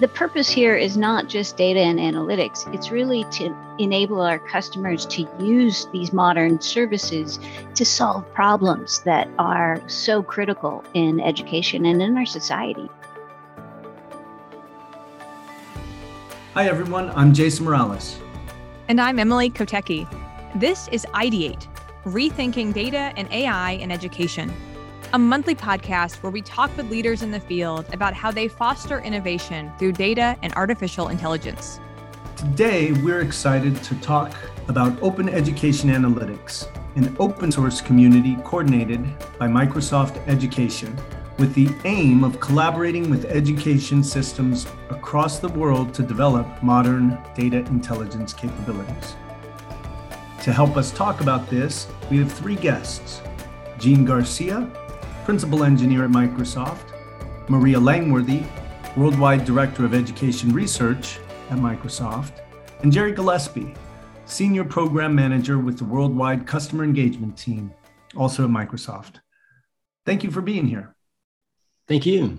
the purpose here is not just data and analytics, it's really to enable our customers to use these modern services to solve problems that are so critical in education and in our society. Hi, everyone. I'm Jason Morales. And I'm Emily Kotecki. This is Ideate, rethinking data and AI in education a monthly podcast where we talk with leaders in the field about how they foster innovation through data and artificial intelligence. Today, we're excited to talk about Open Education Analytics, an open source community coordinated by Microsoft Education with the aim of collaborating with education systems across the world to develop modern data intelligence capabilities. To help us talk about this, we have three guests Gene Garcia, Principal Engineer at Microsoft, Maria Langworthy, Worldwide Director of Education Research at Microsoft, and Geri Gillespy, Senior Program Manager with the Worldwide Customer Engagement Team, also at Microsoft. Thank you for being here. Thank you.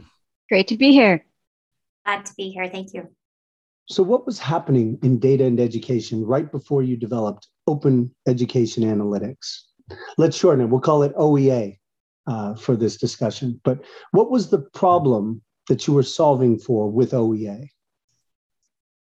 Great to be here. Glad to be here. Thank you. So, what was happening in data and education right before you developed Open Education Analytics? Let's shorten it. We'll call it OEA uh, for this discussion. But what was the problem that you were solving for with OEA?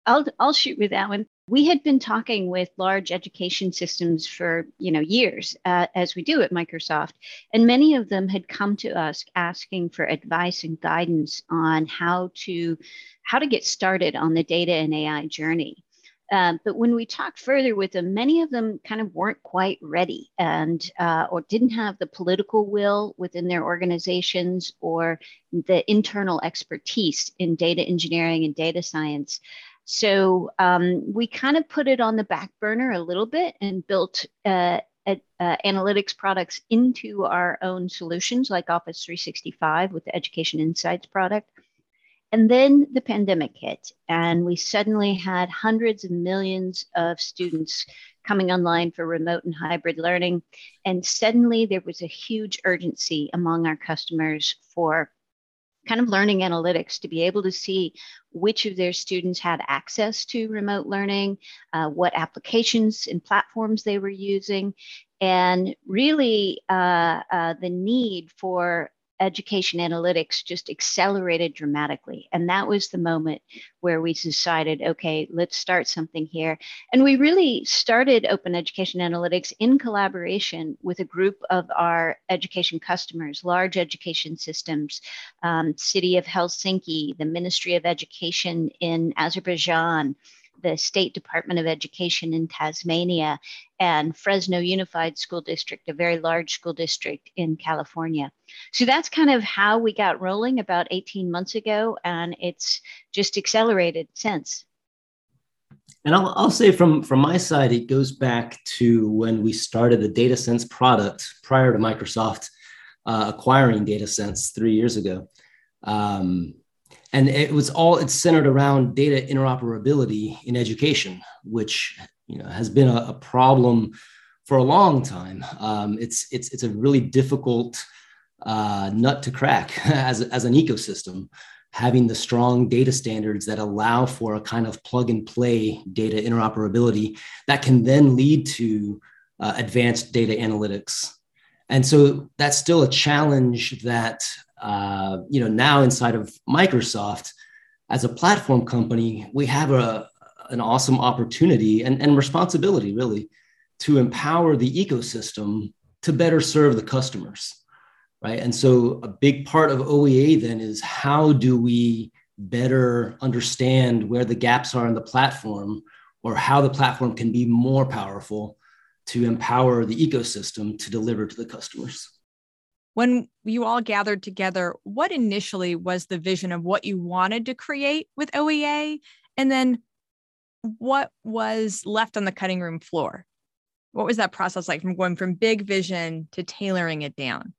I'll I'll shoot with that one. We had been talking with large education systems for you know years, uh, as we do at Microsoft, and many of them had come to us asking for advice and guidance on how to how to get started on the data and AI journey. Um, but when we talked further with them, many of them kind of weren't quite ready and uh, or didn't have the political will within their organizations or the internal expertise in data engineering and data science. So um, we kind of put it on the back burner a little bit and built uh, uh, analytics products into our own solutions like Office 365 with the Education Insights product. And then the pandemic hit, and we suddenly had hundreds of millions of students coming online for remote and hybrid learning. And suddenly there was a huge urgency among our customers for kind of learning analytics to be able to see which of their students had access to remote learning, uh, what applications and platforms they were using, and really uh, uh, the need for education analytics just accelerated dramatically. And that was the moment where we decided, okay, let's start something here. And we really started Open Education Analytics in collaboration with a group of our education customers, large education systems, um, City of Helsinki, the Ministry of Education in Azerbaijan, the State Department of Education in Tasmania and Fresno Unified School District, a very large school district in California. So that's kind of how we got rolling about 18 months ago, and it's just accelerated since. And I'll, I'll say from, from my side, it goes back to when we started the DataSense product prior to Microsoft uh, acquiring DataSense three years ago. Um, and it was all it's centered around data interoperability in education which you know has been a, a problem for a long time. Um, it's it's it's a really difficult uh, nut to crack as, as an ecosystem having the strong data standards that allow for a kind of plug and play data interoperability that can then lead to uh, advanced data analytics. And so that's still a challenge that uh, you know, now inside of Microsoft, as a platform company, we have a, an awesome opportunity and, and responsibility really to empower the ecosystem to better serve the customers. Right. And so a big part of OEA then is how do we better understand where the gaps are in the platform or how the platform can be more powerful to empower the ecosystem to deliver to the customers when you all gathered together, what initially was the vision of what you wanted to create with OEA? And then what was left on the cutting room floor? What was that process like from going from big vision to tailoring it down?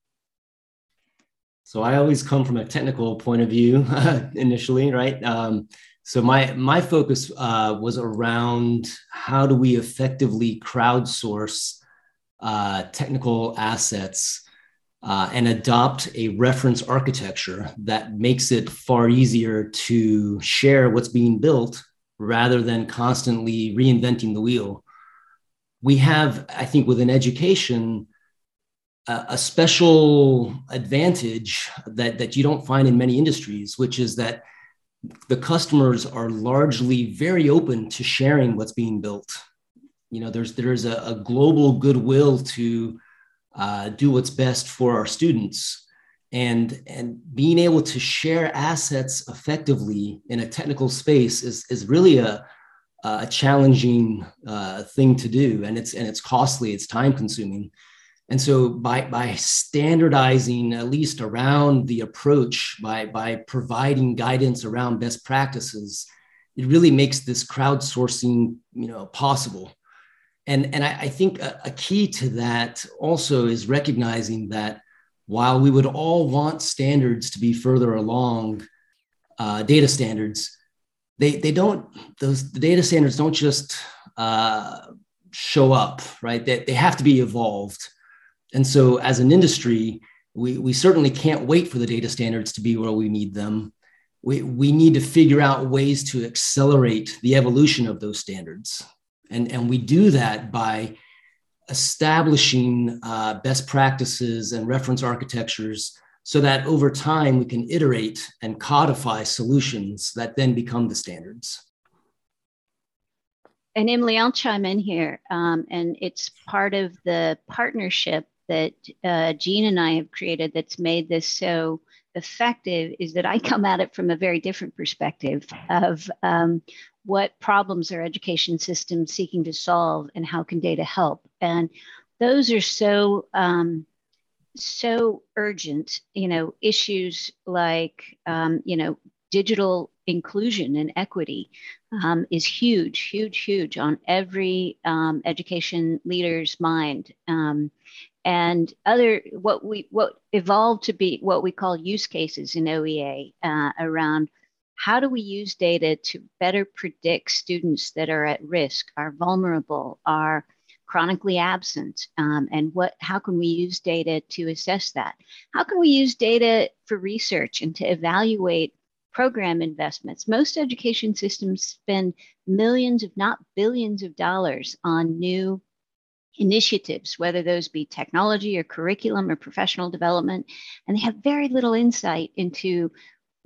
So I always come from a technical point of view initially, right? Um, so my my focus uh, was around how do we effectively crowdsource uh, technical assets uh, and adopt a reference architecture that makes it far easier to share what's being built rather than constantly reinventing the wheel. We have, I think, within education, a special advantage that, that you don't find in many industries, which is that the customers are largely very open to sharing what's being built. You know, there's there's a, a global goodwill to uh, do what's best for our students, and and being able to share assets effectively in a technical space is is really a a challenging uh, thing to do, and it's and it's costly, it's time consuming. And so by, by standardizing at least around the approach, by, by providing guidance around best practices, it really makes this crowdsourcing you know, possible. And, and I, I think a, a key to that also is recognizing that while we would all want standards to be further along, uh, data standards, they, they don't, those the data standards don't just uh, show up, right? They, they have to be evolved. And so, as an industry, we, we certainly can't wait for the data standards to be where we need them. We, we need to figure out ways to accelerate the evolution of those standards. And, and we do that by establishing uh, best practices and reference architectures so that over time we can iterate and codify solutions that then become the standards. And Emily, I'll chime in here. Um, and it's part of the partnership that uh, Gene and I have created that's made this so effective is that I come at it from a very different perspective of um, what problems are education systems seeking to solve and how can data help. And those are so um, so urgent. You know, issues like um, you know digital inclusion and equity um, is huge, huge, huge on every um, education leader's mind. Um, and other what we what evolved to be what we call use cases in OEA uh, around how do we use data to better predict students that are at risk, are vulnerable, are chronically absent, um, and what how can we use data to assess that? How can we use data for research and to evaluate program investments? Most education systems spend millions, if not billions, of dollars on new initiatives, whether those be technology or curriculum or professional development, and they have very little insight into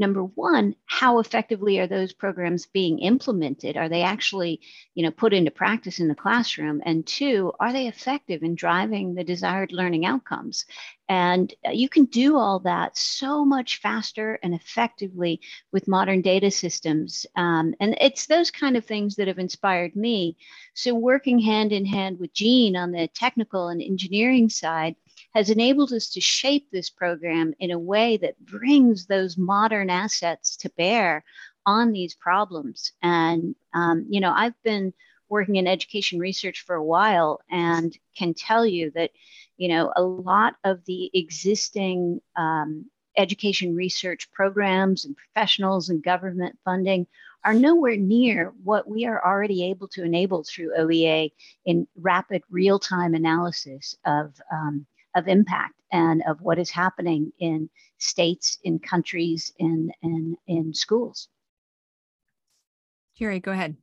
number one how effectively are those programs being implemented? Are they actually you know put into practice in the classroom? And two are they effective in driving the desired learning outcomes? And uh, you can do all that so much faster and effectively with modern data systems. Um, and it's those kind of things that have inspired me. So working hand in hand with Gene on the technical and engineering side has enabled us to shape this program in a way that brings those modern assets to bear on these problems. And, um, you know, I've been working in education research for a while and can tell you that, you know, a lot of the existing um, education research programs and professionals and government funding are nowhere near what we are already able to enable through OEA in rapid real time analysis of um, of impact and of what is happening in states, in countries, in in, in schools. Geri, go ahead.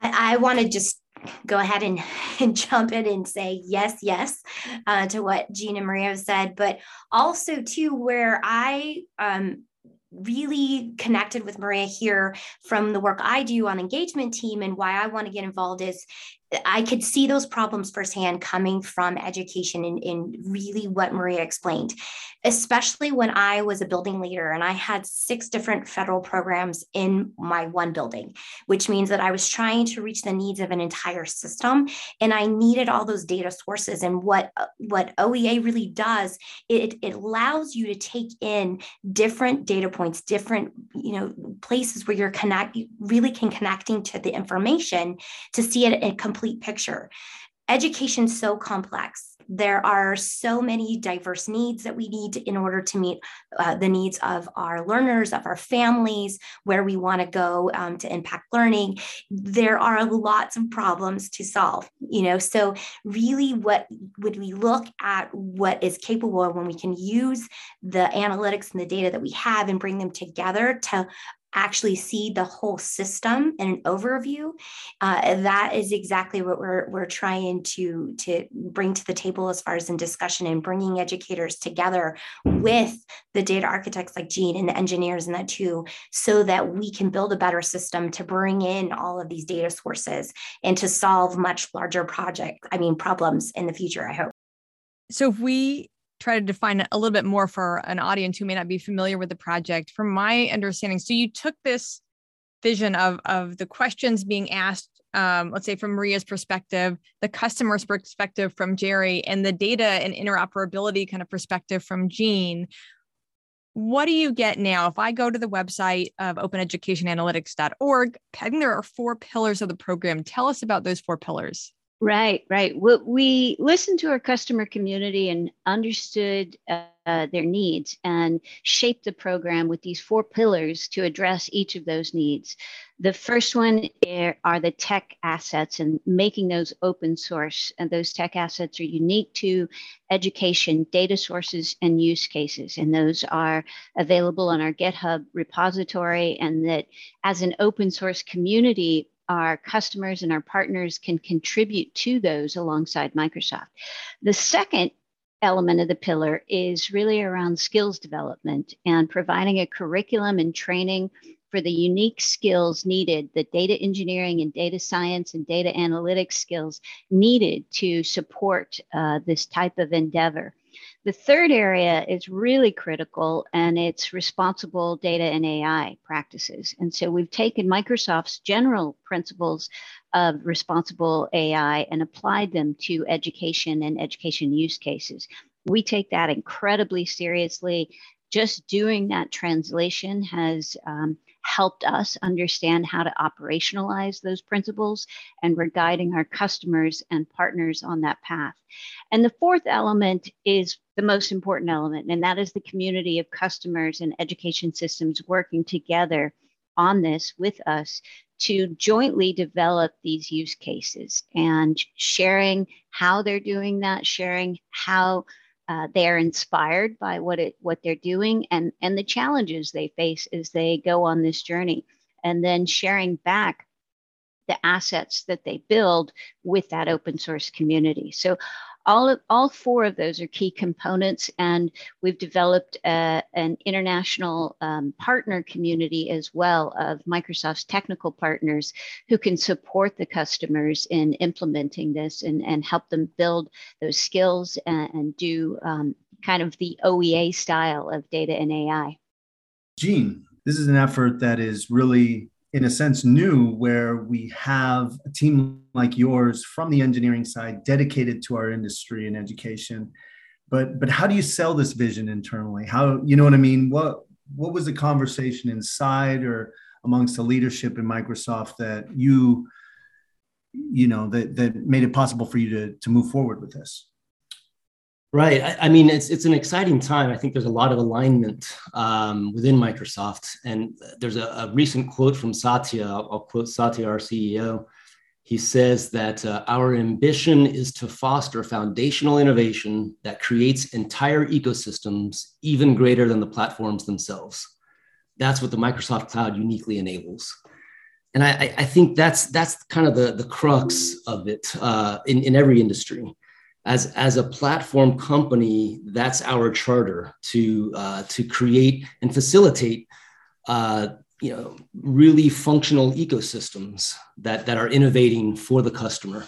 I, I want to just go ahead and, and, jump in and say yes, yes uh, to what Gene and Maria said, but also too where I um, really connected with Maria here from the work I do on engagement team and why I want to get involved is I could see those problems firsthand coming from education and in, in really what Maria explained, especially when I was a building leader and I had six different federal programs in my one building, which means that I was trying to reach the needs of an entire system and I needed all those data sources. And what, what OEA really does, it, it allows you to take in different data points, different you know places where you're connect, really can connecting to the information to see it in complete picture. Education's so complex. there are so many diverse needs that we need in order to meet uh, the needs of our learners, of our families, where we want to go um, to impact learning. There are lots of problems to solve, you know. So, really, what would we look at what is capable when we can use the analytics and the data that we have and bring them together to actually see the whole system in an overview uh, that is exactly what we're, we're trying to to bring to the table as far as in discussion and bringing educators together with the data architects like Gene and the engineers and that too so that we can build a better system to bring in all of these data sources and to solve much larger projects i mean problems in the future i hope. So if we try to define a little bit more for an audience who may not be familiar with the project. From my understanding, so you took this vision of of the questions being asked um, let's say from Maria's perspective, the customer's perspective from Geri, and the data and interoperability kind of perspective from Gene. What do you get now? If I go to the website of openeducationanalytics.org, I think there are four pillars of the program. Tell us about those four pillars. Right, right. We, listened to our customer community and understood uh, their needs and shaped the program with these four pillars to address each of those needs. The first one are the tech assets and making those open source. And those tech assets are unique to education, data sources, and use cases. And those are available on our GitHub repository. And that as an open source community, our customers and our partners can contribute to those alongside Microsoft. The second element of the pillar is really around skills development and providing a curriculum and training for the unique skills needed, the data engineering and data science and data analytics skills needed to support uh, this type of endeavor. The third area is really critical and it's responsible data and AI practices. And so we've taken Microsoft's general principles of responsible AI and applied them to education and education use cases. We take that incredibly seriously. Just doing that translation has um, helped us understand how to operationalize those principles, and we're guiding our customers and partners on that path. And the fourth element is the most important element, and that is the community of customers and education systems working together on this with us to jointly develop these use cases and sharing how they're doing that, sharing how uh, they are inspired by what it what they're doing and and the challenges they face as they go on this journey. And then sharing back the assets that they build with that open source community. So all of, all four of those are key components, and we've developed a, an international um, partner community as well of Microsoft's technical partners who can support the customers in implementing this and, and help them build those skills and, and do um, kind of the OEA style of data and AI. Gene, this is an effort that is really in a sense new where we have a team like yours from the engineering side dedicated to our industry and education. But but how do you sell this vision internally? How you know what i mean? What what was the conversation inside or amongst the leadership in microsoft that you you know that that made it possible for you to to move forward with this Right. I, I, mean, it's it's an exciting time. I think there's a lot of alignment um, within Microsoft, and there's a, a, recent quote from Satya. I'll, I'll, quote Satya, our CEO. He says that uh, our ambition is to foster foundational innovation that creates entire ecosystems even greater than the platforms themselves. That's what the Microsoft Cloud uniquely enables. And I, I think that's that's kind of the, the crux of it uh, in, in every industry as as a platform company, that's our charter to uh, to create and facilitate, uh, you know, really functional ecosystems that that are innovating for the customer.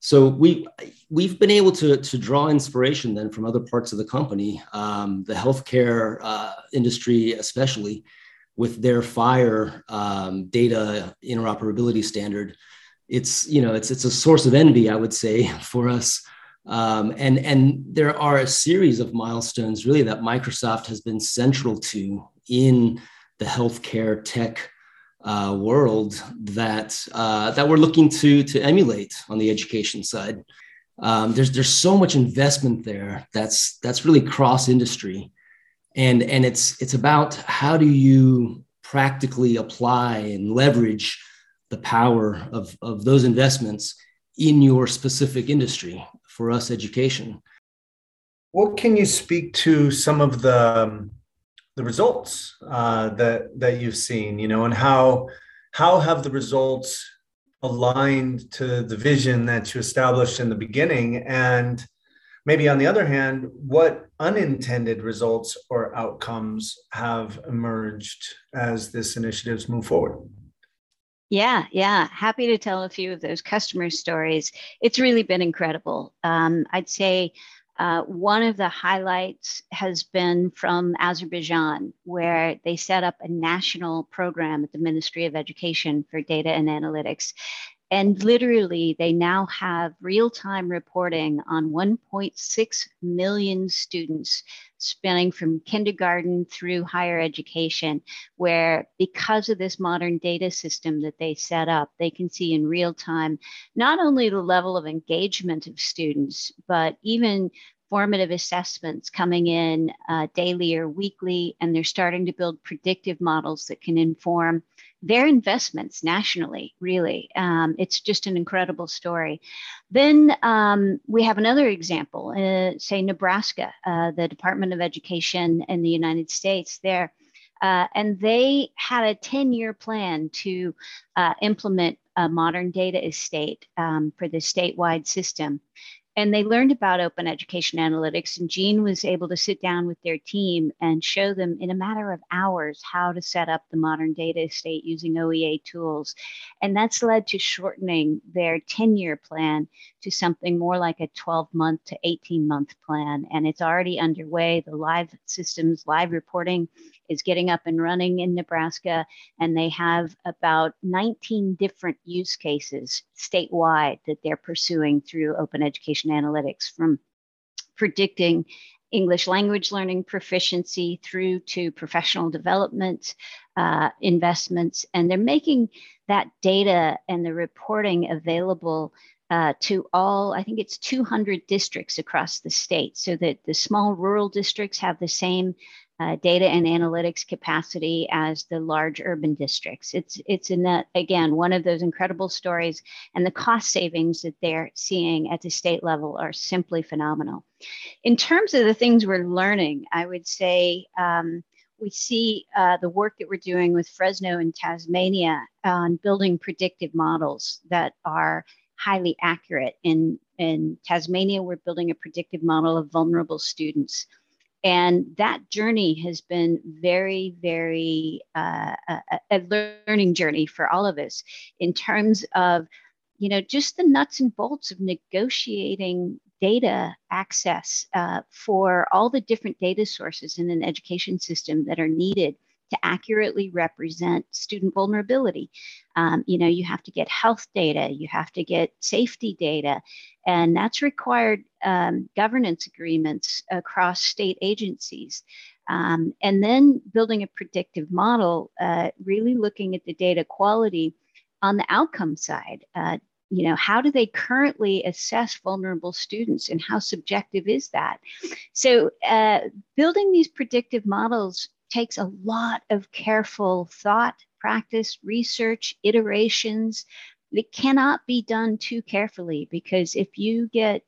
So we we've been able to to draw inspiration then from other parts of the company, um, the healthcare uh, industry especially, with their FHIR um, data interoperability standard. It's you know it's it's a source of envy I would say for us um, and, and there are a series of milestones really that Microsoft has been central to in the healthcare tech uh, world that, uh, that we're looking to, to emulate on the education side. um, there's there's so much investment there that's that's really cross industry and and it's it's about how do you practically apply and leverage the power of, of those investments in your specific industry for us education. What can you speak to some of the um, the results uh, that that you've seen you know and how how have the results aligned to the vision that you established in the beginning? And maybe on the other hand what unintended results or outcomes have emerged as this initiatives move forward yeah, yeah. Happy to tell a few of those customer stories. It's really been incredible. Um, I'd say uh, one of the highlights has been from Azerbaijan, where they set up a national program at the Ministry of Education for data and analytics. And literally, they now have real time reporting on 1.6 million students spanning from kindergarten through higher education, where because of this modern data system that they set up, they can see in real time not only the level of engagement of students, but even formative assessments coming in uh, daily or weekly, and they're starting to build predictive models that can inform their investments nationally, really. Um, it's just an incredible story. Then um, we have another example, uh, say Nebraska, uh, the Department of Education in the United States there. Uh, and they had a 10 year plan to uh, implement a modern data estate um, for the statewide system and they learned about open education analytics and Gene was able to sit down with their team and show them in a matter of hours how to set up the modern data estate using oea tools. And that's led to shortening their 10 year plan to something more like a 12 month to 18 month plan. And it's already underway. The live systems live reporting is getting up and running in Nebraska, and they have about 19 different use cases statewide that they're pursuing through open education analytics from predicting English language learning proficiency through to professional development uh, investments. And they're making that data and the reporting available uh, to all, I think it's 200 districts across the state, so that the small rural districts have the same uh, data and analytics capacity as the large urban districts. It's it's in that again one of those incredible stories, and the cost savings that they're seeing at the state level are simply phenomenal. In terms of the things we're learning, I would say. Um, we see uh, the work that we're doing with Fresno and Tasmania on building predictive models that are highly accurate. In, in Tasmania, we're building a predictive model of vulnerable students and that journey has been very very uh, a, a, learning journey for all of us in terms of you know just the nuts and bolts of negotiating data access uh, for all the different data sources in an education system that are needed to accurately represent student vulnerability. Um, you know, you have to get health data, you have to get safety data, and that's required um, governance agreements across state agencies. Um, and then building a predictive model, uh, really looking at the data quality on the outcome side. Uh, you know, how do they currently assess vulnerable students and how subjective is that? So, uh, building these predictive models takes a lot of careful thought, practice, research, iterations. It cannot be done too carefully because if you get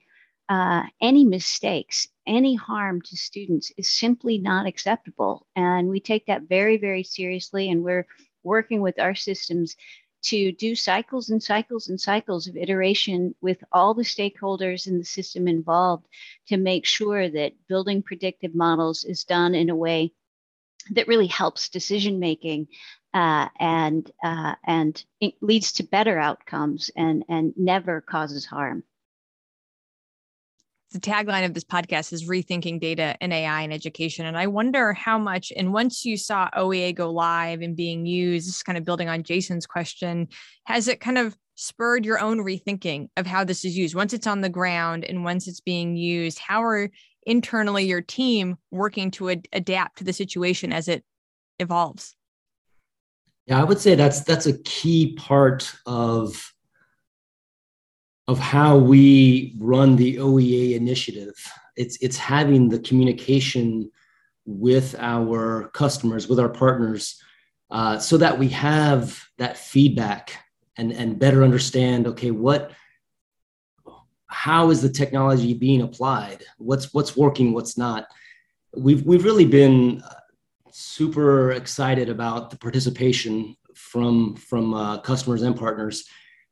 uh, any mistakes, any harm to students is simply not acceptable. And we take that very, very seriously. And we're working with our systems to do cycles and cycles and cycles of iteration with all the stakeholders in the system involved to make sure that building predictive models is done in a way that really helps decision making uh, and uh, and leads to better outcomes and and never causes harm. The tagline of this podcast is rethinking data and AI in education. And I wonder how much, and once you saw OEA go live and being used, this kind of building on Jason's question, has it kind of spurred your own rethinking of how this is used? Once it's on the ground and once it's being used, how are internally your team working to ad- adapt to the situation as it evolves yeah i would say that's that's a key part of of how we run the OEA initiative. It's it's having the communication with our customers, with our partners, uh, so that we have that feedback and and better understand. Okay, what how is the technology being applied? What's what's working? What's not? We've we've really been super excited about the participation from from uh, customers and partners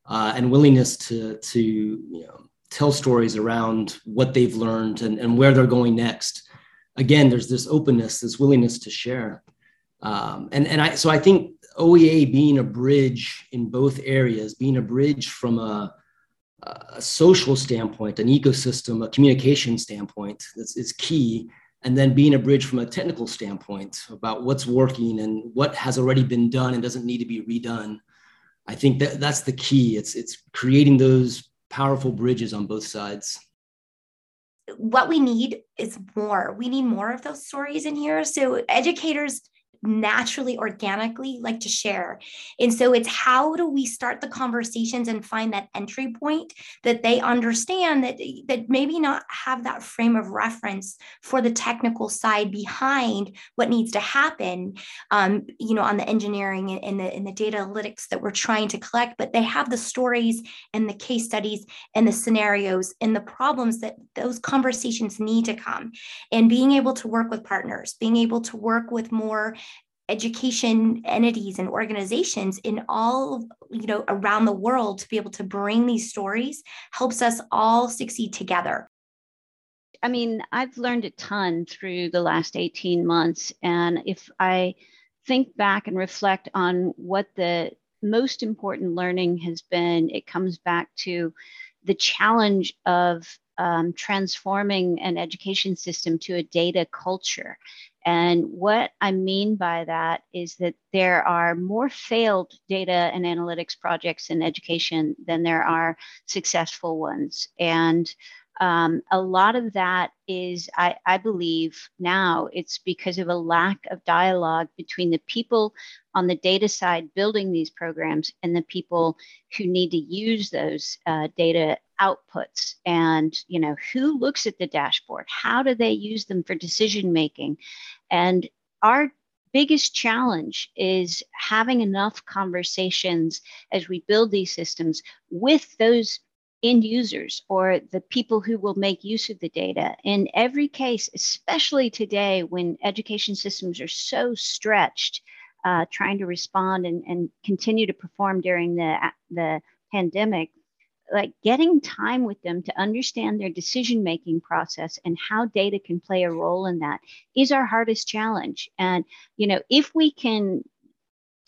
uh, and willingness to to you know, tell stories around what they've learned and, and where they're going next. Again, there's this openness, this willingness to share. Um, and, and I, so I think OEA being a bridge in both areas, being a bridge from a, a social standpoint, an ecosystem, a communication standpoint, is, is key. And then being a bridge from a technical standpoint about what's working and what has already been done and doesn't need to be redone I think that that's the key. It's it's creating those powerful bridges on both sides. What we need is more. We need more of those stories in here. So educators naturally organically like to share. And so it's how do we start the conversations and find that entry point that they understand that that maybe not have that frame of reference for the technical side behind what needs to happen um, you know on the engineering and the, and the data analytics that we're trying to collect but they have the stories and the case studies and the scenarios and the problems that those conversations need to come. And being able to work with partners being able to work with more education entities and organizations in all you know around the world to be able to bring these stories helps us all succeed together. I mean i've learned a ton through the last 18 months and if i think back and reflect on what the most important learning has been it comes back to the challenge of um, transforming an education system to a data culture and what I mean by that is that there are more failed data and analytics projects in education than there are successful ones. And um, a lot of that is, I, I, believe now, it's because of a lack of dialogue between the people on the data side building these programs and the people who need to use those uh, data outputs. And you know, who looks at the dashboard? How do they use them for decision making? And our biggest challenge is having enough conversations as we build these systems with those end users or the people who will make use of the data. In every case, especially today when education systems are so stretched, uh, trying to respond and, and continue to perform during the, the pandemic, like getting time with them to understand their decision making process and how data can play a role in that is our hardest challenge. And you know if we can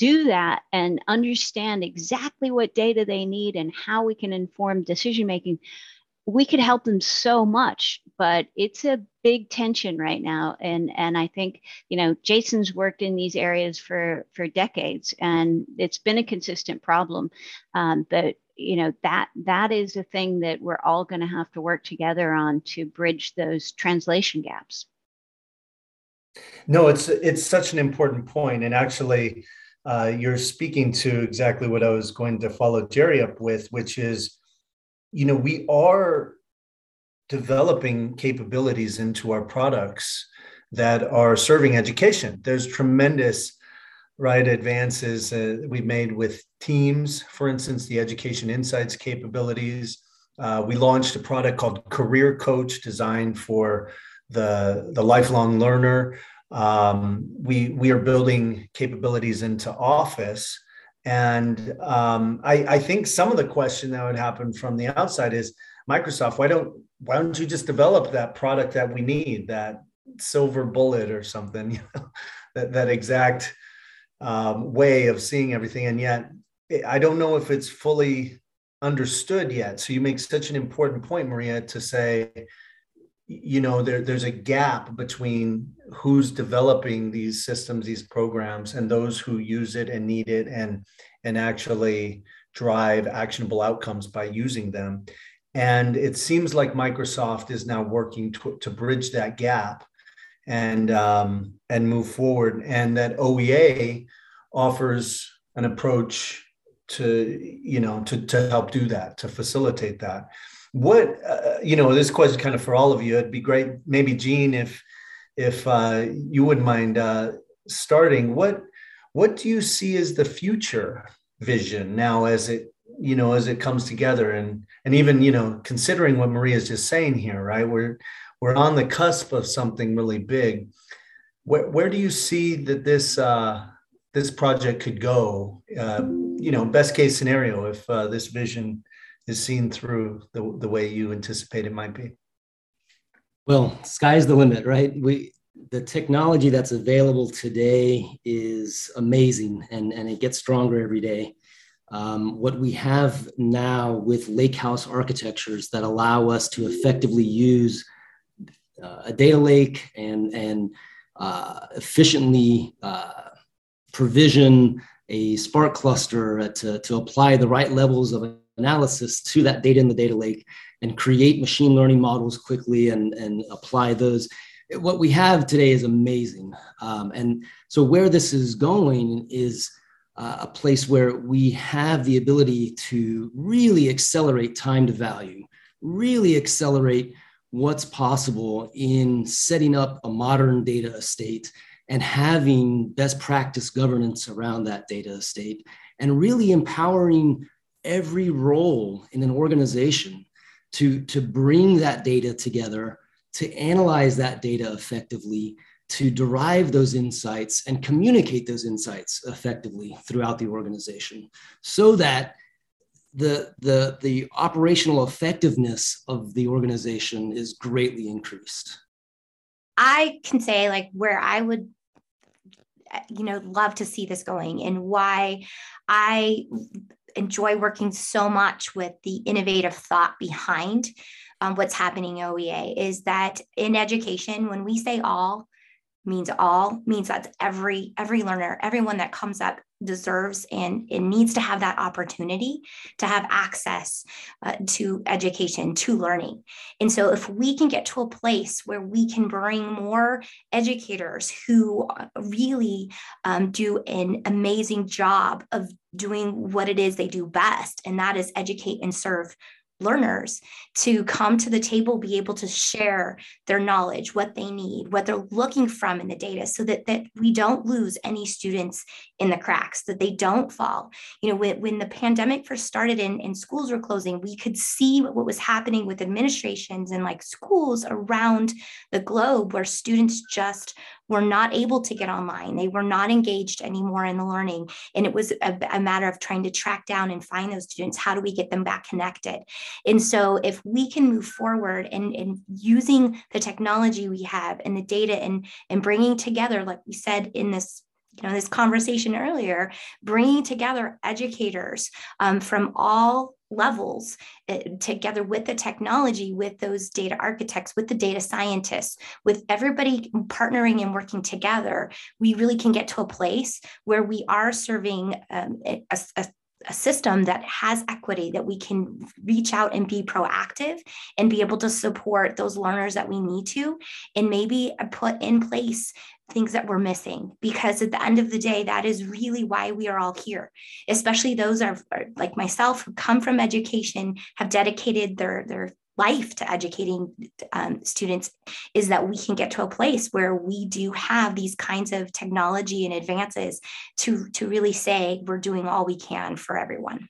do that and understand exactly what data they need and how we can inform decision making we could help them so much but it's a big tension right now. And and i think you know jason's worked in these areas for for decades and it's been a consistent problem. Um, but you know that that is a thing that we're all going to have to work together on to bridge those translation gaps. No it's it's such an important point and actually uh, you're speaking to exactly what i was going to follow Geri up with which is you know we are developing capabilities into our products that are serving education. There's tremendous right advances uh, we made with teams for instance the education insights capabilities. Uh, we launched a product called career coach designed for the the lifelong learner. Um, we we are building capabilities into office. And um, I, I think some of the question that would happen from the outside is microsoft why don't why don't you just develop that product that we need that silver bullet or something you know, that that exact um, way of seeing everything. And yet, I don't know if it's fully understood yet. So you make such an important point, Maria, to say, you know, there, there's a gap between who's developing these systems, these programs, and those who use it and need it and and actually drive actionable outcomes by using them. And it seems like Microsoft is now working to, to bridge that gap and um, and move forward. And that OEA offers an approach to you know to to help do that to facilitate that what uh, you know this question kind of for all of you it'd be great maybe Gene if if uh, you wouldn't mind uh, starting what what do you see as the future vision now as it you know as it comes together and and even you know considering what Maria is just saying here right we're we're on the cusp of something really big where, where do you see that this uh, this project could go uh, you know best case scenario if uh, this vision is seen through the, the way you anticipate it might be? Well, sky's the limit, right? We the technology that's available today is amazing and, and it gets stronger every day. Um, what we have now with lake house architectures that allow us to effectively use uh, a data lake and, and uh, efficiently uh, provision a Spark cluster to, to apply the right levels of analysis to that data in the data lake and create machine learning models quickly and, and apply those. What we have today is amazing. Um, and so, where this is going is uh, a place where we have the ability to really accelerate time to value, really accelerate what's possible in setting up a modern data estate and having best practice governance around that data estate and really empowering every role in an organization to, to bring that data together, to analyze that data effectively, to derive those insights and communicate those insights effectively throughout the organization so that the, the, the operational effectiveness of the organization is greatly increased. I can say, like, where I would you know love to see this going and why i enjoy working so much with the innovative thought behind um, what's happening OEA is that in education, when we say all, means all means that every every learner everyone that comes up deserves and it needs to have that opportunity to have access uh, to education to learning. And so if we can get to a place where we can bring more educators who uh, really um, do an amazing job of doing what it is they do best and that is educate and serve learners to come to the table be able to share their knowledge what they need what they're looking from in the data so that, that we don't lose any students in the cracks that they don't fall. You know when, when the pandemic first started and, and schools were closing we could see what was happening with administrations and like schools around the globe where students just were not able to get online. They were not engaged anymore in the learning. And it was a, a, matter of trying to track down and find those students. How do we get them back connected? And so, if we can move forward and, and using the technology we have and the data and, and bringing together, like we said in this you know this conversation earlier bringing together educators um, from all levels uh, together with the technology with those data architects with the data scientists with everybody partnering and working together we really can get to a place where we are serving um, a, a, a system that has equity that we can reach out and be proactive and be able to support those learners that we need to and maybe put in place things that we're missing. Because at the end of the day that is really why we are all here. Especially those are, like myself who come from education have dedicated their their life to educating um, students is that we can get to a place where we do have these kinds of technology and advances to to really say we're doing all we can for everyone.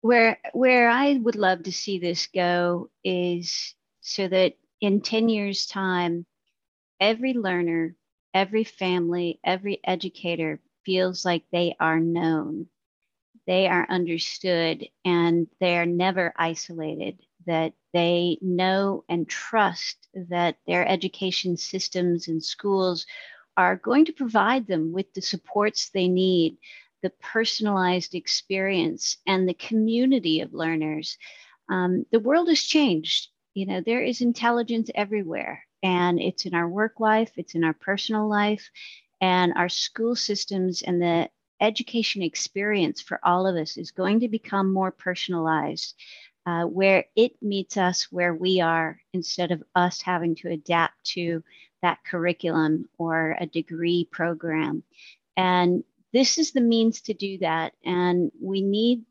Where where i would love to see this go is so that in 10 years' time, every learner, every family, every educator feels like they are known, they are understood, and they are never isolated, that they know and trust that their education systems and schools are going to provide them with the supports they need, the personalized experience, and the community of learners. Um, the world has changed you know, there is intelligence everywhere, and it's in our work life, it's in our personal life, and our school systems and the education experience for all of us is going to become more personalized, uh, where it meets us where we are instead of us having to adapt to that curriculum or a degree program. And this is the means to do that. And we need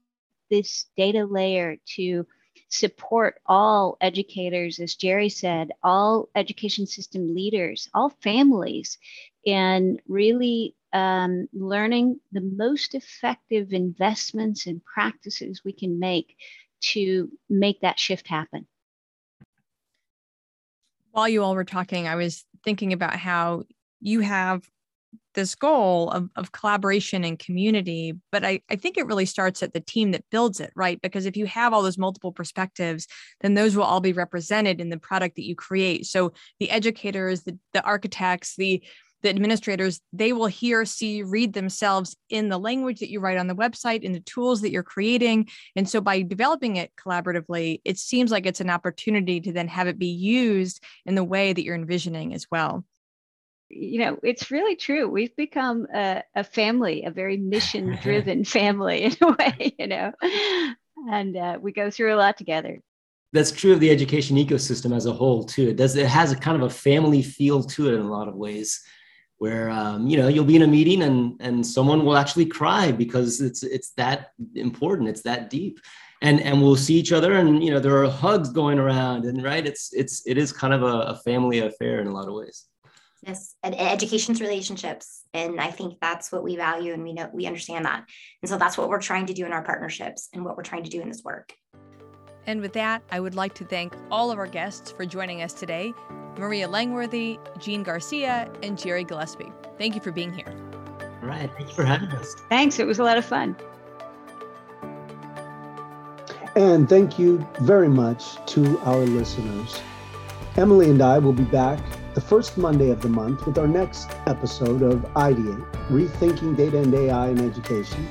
this data layer to support all educators, as Geri said, all education system leaders, all families, and really um, learning the most effective investments and practices we can make to make that shift happen. While you all were talking, I was thinking about how you have this goal of, of collaboration and community but I, I think it really starts at the team that builds it right because if you have all those multiple perspectives then those will all be represented in the product that you create so the educators the, the architects the the administrators they will hear see read themselves in the language that you write on the website in the tools that you're creating and so by developing it collaboratively it seems like it's an opportunity to then have it be used in the way that you're envisioning as well you know, it's really true. We've become a, a family, a very mission driven family in a way, you know, and uh, we go through a lot together. That's true of the education ecosystem as a whole, too. It does, it has a kind of a family feel to it in a lot of ways where um, you know you'll be in a meeting and and someone will actually cry because it's it's that important it's that deep. And and we'll see each other and you know there are hugs going around and right it's it's it is kind of a, a family affair in a lot of ways. Yes education's relationships and i think that's what we value and we know we understand that. And so that's what we're trying to do in our partnerships and what we're trying to do in this work and with that i would like to thank all of our guests for joining us today maria langworthy Gene Garcia and Geri Gillespy. Thank you for being here. All right thanks for having us. Thanks it was a lot of fun. And thank you very much to our listeners. Emily and i will be back the first Monday of the month with our next episode of Ideate Rethinking Data and AI in Education.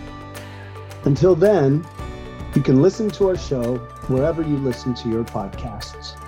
Until then, you can listen to our show wherever you listen to your podcasts.